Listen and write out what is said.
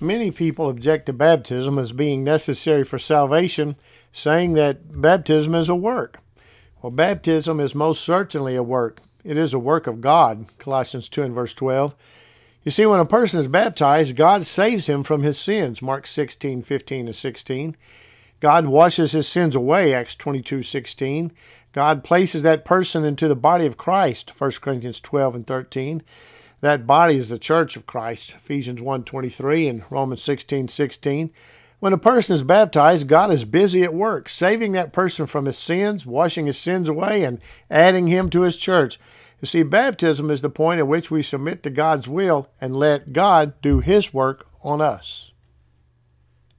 Many people object to baptism as being necessary for salvation, saying that baptism is a work. Well, baptism is most certainly a work. It is a work of God, Colossians 2 and verse 12. You see, when a person is baptized, God saves him from his sins, Mark 16, 15 and 16. God washes his sins away, Acts 22, 16. God places that person into the body of Christ, 1 Corinthians 12 and 13. That body is the church of Christ, Ephesians 1, 23 and Romans 16, 16. When a person is baptized, God is busy at work, saving that person from his sins, washing his sins away, and adding him to his church. You see, baptism is the point at which we submit to God's will and let God do his work on us.